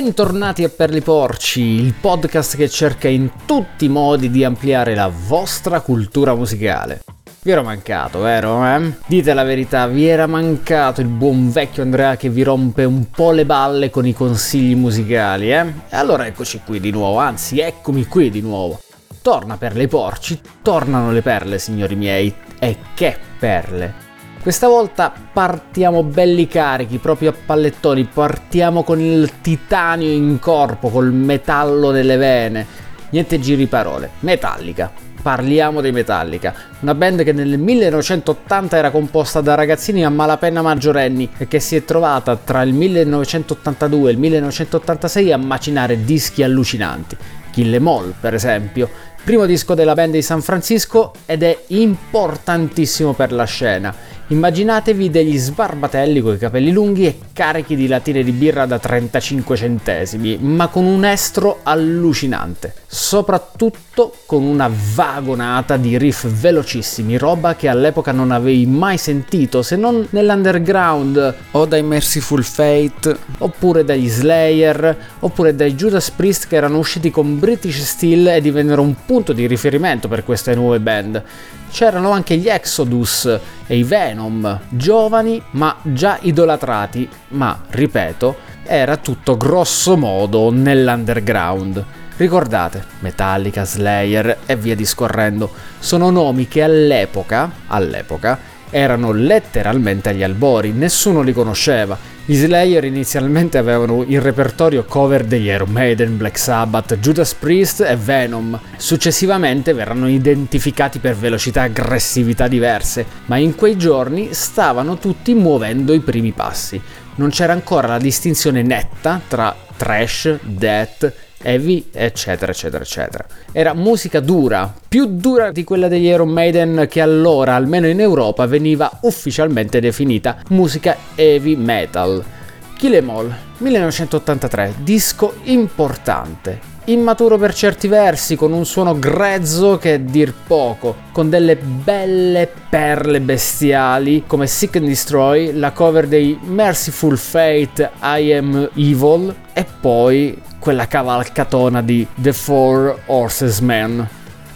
Bentornati a Per Porci, il podcast che cerca in tutti i modi di ampliare la vostra cultura musicale. Vi ero mancato, vero? Eh? Dite la verità, vi era mancato il buon vecchio Andrea che vi rompe un po' le balle con i consigli musicali, eh? E allora eccoci qui di nuovo, anzi eccomi qui di nuovo. Torna per le porci, tornano le perle, signori miei. E che perle! Questa volta partiamo belli carichi, proprio a pallettoni, partiamo con il titanio in corpo, col metallo nelle vene. Niente giri parole. Metallica. Parliamo di Metallica, una band che nel 1980 era composta da ragazzini a malapena maggiorenni e che si è trovata tra il 1982 e il 1986 a macinare dischi allucinanti. Kill Em All, per esempio, primo disco della band di San Francisco ed è importantissimo per la scena Immaginatevi degli sbarbatelli con i capelli lunghi e carichi di latine di birra da 35 centesimi, ma con un estro allucinante. Soprattutto con una vagonata di riff velocissimi, roba che all'epoca non avevi mai sentito se non nell'underground o dai Merciful Fate, oppure dagli Slayer, oppure dai Judas Priest che erano usciti con British Steel e divennero un punto di riferimento per queste nuove band. C'erano anche gli Exodus e i Venom, giovani ma già idolatrati, ma ripeto, era tutto grosso modo nell'underground. Ricordate, Metallica, Slayer e via discorrendo, sono nomi che all'epoca, all'epoca, erano letteralmente agli albori, nessuno li conosceva gli Slayer inizialmente avevano in repertorio cover degli Iron Maiden, Black Sabbath, Judas Priest e Venom. Successivamente verranno identificati per velocità e aggressività diverse, ma in quei giorni stavano tutti muovendo i primi passi. Non c'era ancora la distinzione netta tra trash, death heavy, eccetera, eccetera, eccetera. Era musica dura, più dura di quella degli Iron Maiden che allora, almeno in Europa, veniva ufficialmente definita musica heavy metal. Kill Em All, 1983, disco importante, immaturo per certi versi, con un suono grezzo che è dir poco, con delle belle perle bestiali come Sick and Destroy, la cover dei Merciful Fate I Am Evil e poi quella cavalcatona di The Four Horses Man.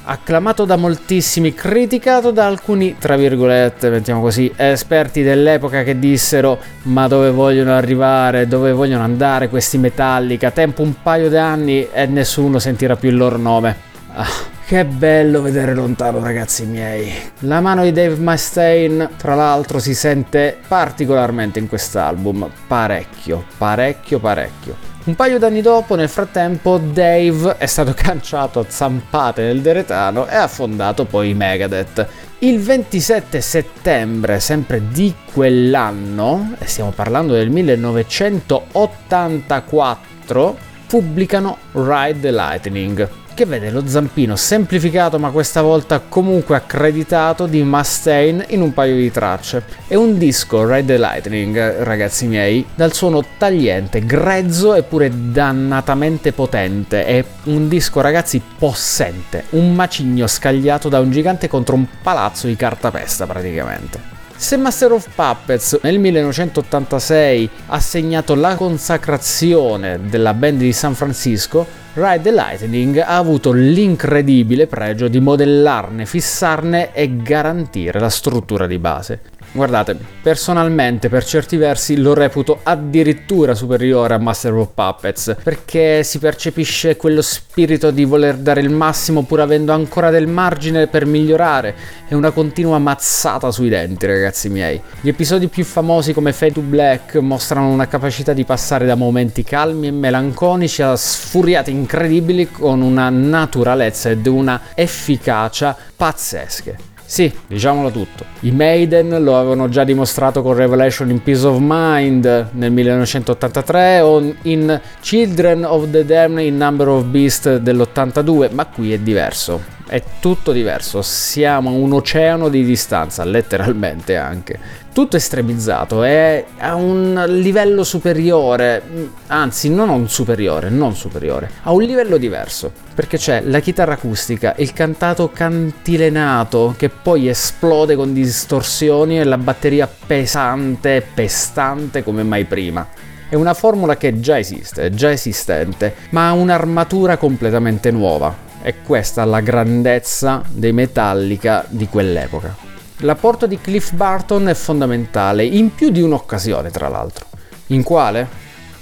Acclamato da moltissimi, criticato da alcuni, tra virgolette, mettiamo così, esperti dell'epoca che dissero ma dove vogliono arrivare, dove vogliono andare questi Metallica, tempo un paio di anni e nessuno sentirà più il loro nome. Ah, che bello vedere lontano ragazzi miei. La mano di Dave Mustaine, tra l'altro, si sente particolarmente in quest'album, parecchio, parecchio, parecchio. Un paio d'anni dopo, nel frattempo, Dave è stato canciato a zampate nel deretano e ha fondato poi Megadeth. Il 27 settembre, sempre di quell'anno, e stiamo parlando del 1984, pubblicano Ride the Lightning che vede lo zampino semplificato ma questa volta comunque accreditato di Mustaine in un paio di tracce. È un disco the Lightning, ragazzi miei, dal suono tagliente, grezzo eppure dannatamente potente. È un disco, ragazzi, possente, un macigno scagliato da un gigante contro un palazzo di cartapesta praticamente. Se Master of Puppets nel 1986 ha segnato la consacrazione della band di San Francisco, Ride the Lightning ha avuto l'incredibile pregio di modellarne, fissarne e garantire la struttura di base. Guardate, personalmente per certi versi lo reputo addirittura superiore a Master of Puppets, perché si percepisce quello spirito di voler dare il massimo pur avendo ancora del margine per migliorare e una continua mazzata sui denti, ragazzi miei. Gli episodi più famosi come Fade to Black mostrano una capacità di passare da momenti calmi e melanconici a sfuriate incredibili con una naturalezza ed una efficacia pazzesche. Sì, diciamolo tutto. I Maiden lo avevano già dimostrato con Revelation in Peace of Mind nel 1983 o in Children of the Damned in Number of Beast dell'82, ma qui è diverso. È tutto diverso, siamo a un oceano di distanza, letteralmente anche tutto estremizzato, è a un livello superiore, anzi non un superiore, non superiore, a un livello diverso, perché c'è la chitarra acustica, il cantato cantilenato che poi esplode con distorsioni e la batteria pesante pestante come mai prima. È una formula che già esiste, già esistente, ma ha un'armatura completamente nuova. E questa la grandezza dei Metallica di quell'epoca. L'apporto di Cliff Barton è fondamentale, in più di un'occasione tra l'altro. In quale?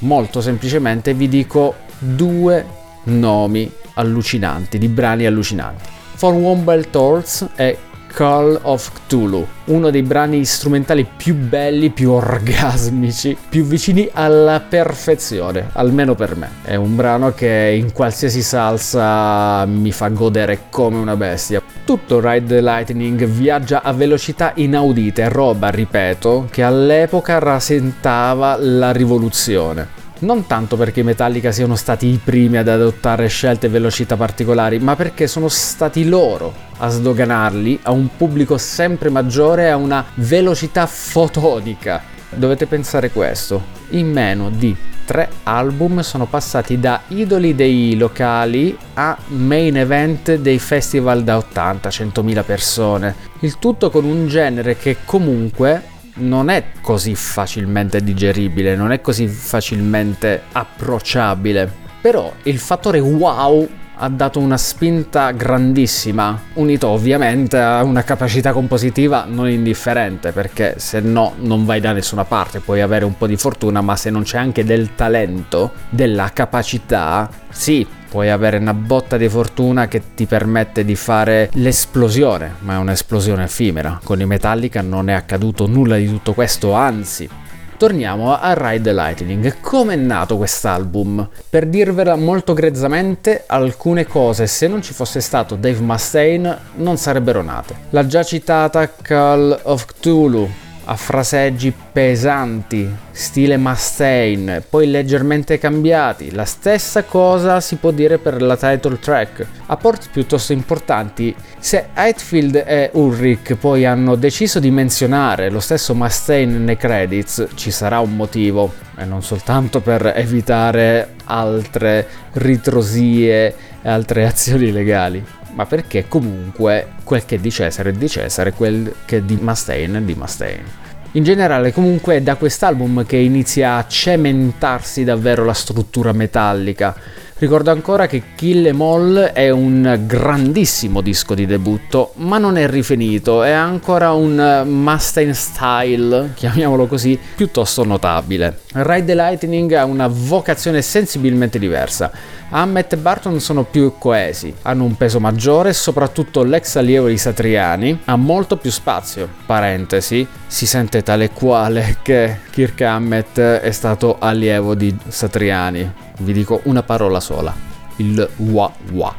Molto semplicemente vi dico due nomi allucinanti, di brani allucinanti. For Womble Tolls e Call of Cthulhu, uno dei brani strumentali più belli, più orgasmici, più vicini alla perfezione, almeno per me. È un brano che in qualsiasi salsa mi fa godere come una bestia. Tutto Ride the Lightning viaggia a velocità inaudite, roba, ripeto, che all'epoca rasentava la rivoluzione non tanto perché i Metallica siano stati i primi ad adottare scelte e velocità particolari, ma perché sono stati loro a sdoganarli a un pubblico sempre maggiore e a una velocità fotodica. Dovete pensare questo, in meno di tre album sono passati da idoli dei locali a main event dei festival da 80-100.000 persone, il tutto con un genere che comunque non è così facilmente digeribile, non è così facilmente approcciabile. Però il fattore wow ha dato una spinta grandissima, unito ovviamente a una capacità compositiva non indifferente, perché se no non vai da nessuna parte, puoi avere un po' di fortuna, ma se non c'è anche del talento, della capacità, sì, puoi avere una botta di fortuna che ti permette di fare l'esplosione, ma è un'esplosione effimera. Con i Metallica non è accaduto nulla di tutto questo, anzi. Torniamo a Ride the Lightning. Come è nato quest'album? Per dirvela molto grezzamente, alcune cose, se non ci fosse stato Dave Mustaine, non sarebbero nate. La già citata Call of Cthulhu, a fraseggi pesanti, stile Mustaine, poi leggermente cambiati. La stessa cosa si può dire per la title track. Apporti piuttosto importanti. Se Hetfield e Ulrich poi hanno deciso di menzionare lo stesso Mustaine nei credits, ci sarà un motivo, e non soltanto per evitare altre ritrosie e altre azioni legali ma perché comunque quel che è di Cesare è di Cesare, quel che è di Mustaine è di Mustaine. In generale comunque è da quest'album che inizia a cementarsi davvero la struttura metallica. Ricordo ancora che Kill Em All è un grandissimo disco di debutto, ma non è rifinito, è ancora un Mustaine style, chiamiamolo così, piuttosto notabile. Ride the Lightning ha una vocazione sensibilmente diversa Hammett e Barton sono più coesi, hanno un peso maggiore e soprattutto l'ex allievo di Satriani ha molto più spazio. Parentesi, si sente tale quale che Kirk Hammett è stato allievo di Satriani. Vi dico una parola sola, il wa wa.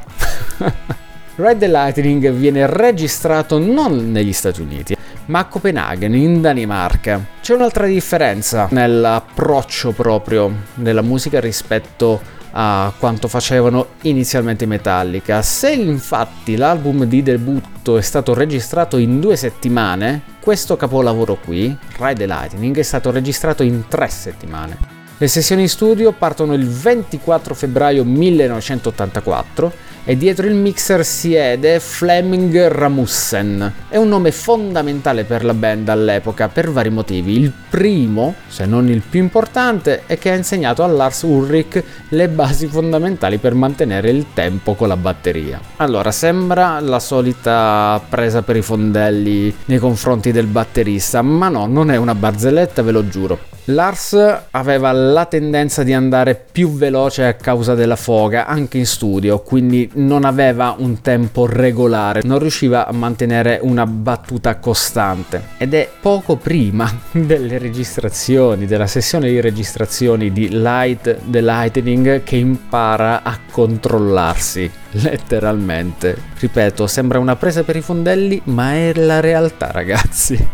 Red the Lightning viene registrato non negli Stati Uniti, ma a Copenaghen, in Danimarca. C'è un'altra differenza nell'approccio proprio della musica rispetto a quanto facevano inizialmente Metallica. Se infatti l'album di debutto è stato registrato in due settimane, questo capolavoro qui, Ride the Lightning, è stato registrato in tre settimane. Le sessioni in studio partono il 24 febbraio 1984 e dietro il mixer siede Fleming Ramussen. È un nome fondamentale per la band all'epoca per vari motivi. Il primo, se non il più importante, è che ha insegnato a Lars Ulrich le basi fondamentali per mantenere il tempo con la batteria. Allora, sembra la solita presa per i fondelli nei confronti del batterista, ma no, non è una barzelletta, ve lo giuro. Lars aveva la tendenza di andare più veloce a causa della foga anche in studio, quindi non aveva un tempo regolare, non riusciva a mantenere una battuta costante. Ed è poco prima delle registrazioni, della sessione di registrazioni di Light the Lightning che impara a controllarsi, letteralmente. Ripeto, sembra una presa per i fondelli, ma è la realtà, ragazzi.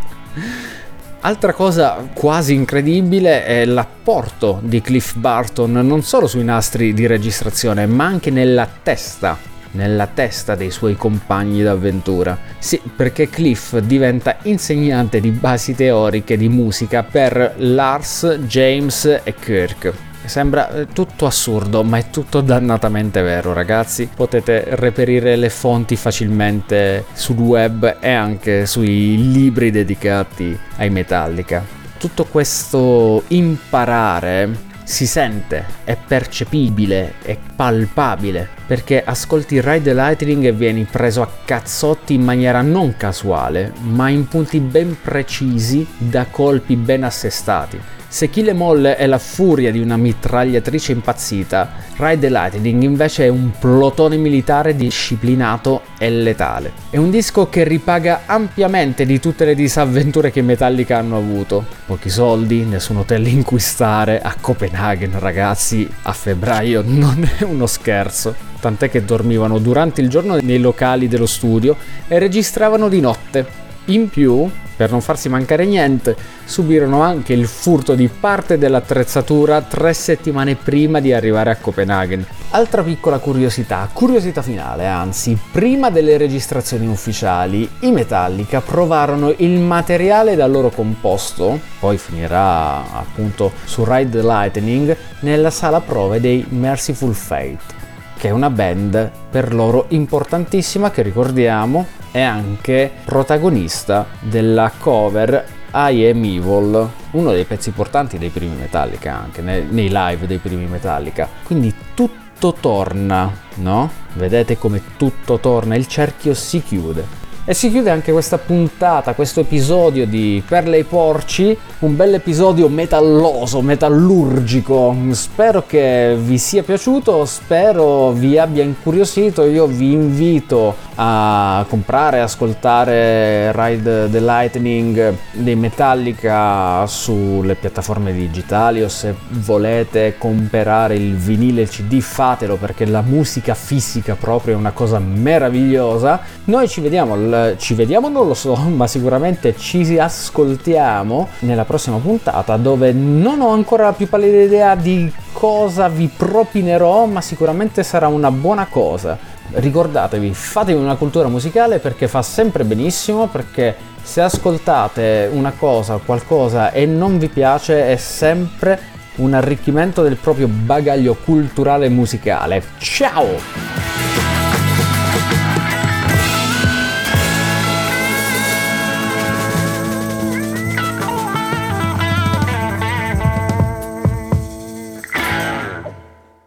Altra cosa quasi incredibile è l'apporto di Cliff Barton non solo sui nastri di registrazione, ma anche nella testa nella testa dei suoi compagni d'avventura. Sì, perché Cliff diventa insegnante di basi teoriche di musica per Lars, James e Kirk. Sembra eh, tutto assurdo, ma è tutto dannatamente vero, ragazzi. Potete reperire le fonti facilmente sul web e anche sui libri dedicati ai Metallica. Tutto questo imparare si sente, è percepibile, è palpabile, perché ascolti Ride the Lightning e vieni preso a cazzotti in maniera non casuale, ma in punti ben precisi da colpi ben assestati. Se Kill Em All è la furia di una mitragliatrice impazzita, Ride the Lightning invece è un plotone militare disciplinato e letale. È un disco che ripaga ampiamente di tutte le disavventure che Metallica hanno avuto. Pochi soldi, nessun hotel in cui stare, a Copenaghen ragazzi, a febbraio non è uno scherzo. Tant'è che dormivano durante il giorno nei locali dello studio e registravano di notte. In più, per non farsi mancare niente, subirono anche il furto di parte dell'attrezzatura tre settimane prima di arrivare a Copenaghen. Altra piccola curiosità, curiosità finale, anzi, prima delle registrazioni ufficiali, i Metallica provarono il materiale da loro composto, poi finirà appunto su Ride the Lightning, nella sala prove dei Merciful Fate che è una band per loro importantissima che ricordiamo è anche protagonista della cover I Am Evil, uno dei pezzi portanti dei primi Metallica, anche nei, nei live dei primi Metallica. Quindi tutto torna, no? Vedete come tutto torna, il cerchio si chiude. E si chiude anche questa puntata, questo episodio di Perle ai Porci, un bel episodio metalloso, metallurgico. Spero che vi sia piaciuto, spero vi abbia incuriosito. Io vi invito a comprare, ascoltare Ride the Lightning dei Metallica sulle piattaforme digitali o se volete comprare il vinile il CD fatelo perché la musica fisica proprio è una cosa meravigliosa. Noi ci vediamo ci vediamo non lo so, ma sicuramente ci ascoltiamo nella prossima puntata dove non ho ancora la più pallida idea di cosa vi propinerò, ma sicuramente sarà una buona cosa. Ricordatevi, fatevi una cultura musicale perché fa sempre benissimo, perché se ascoltate una cosa, qualcosa e non vi piace è sempre un arricchimento del proprio bagaglio culturale musicale. Ciao!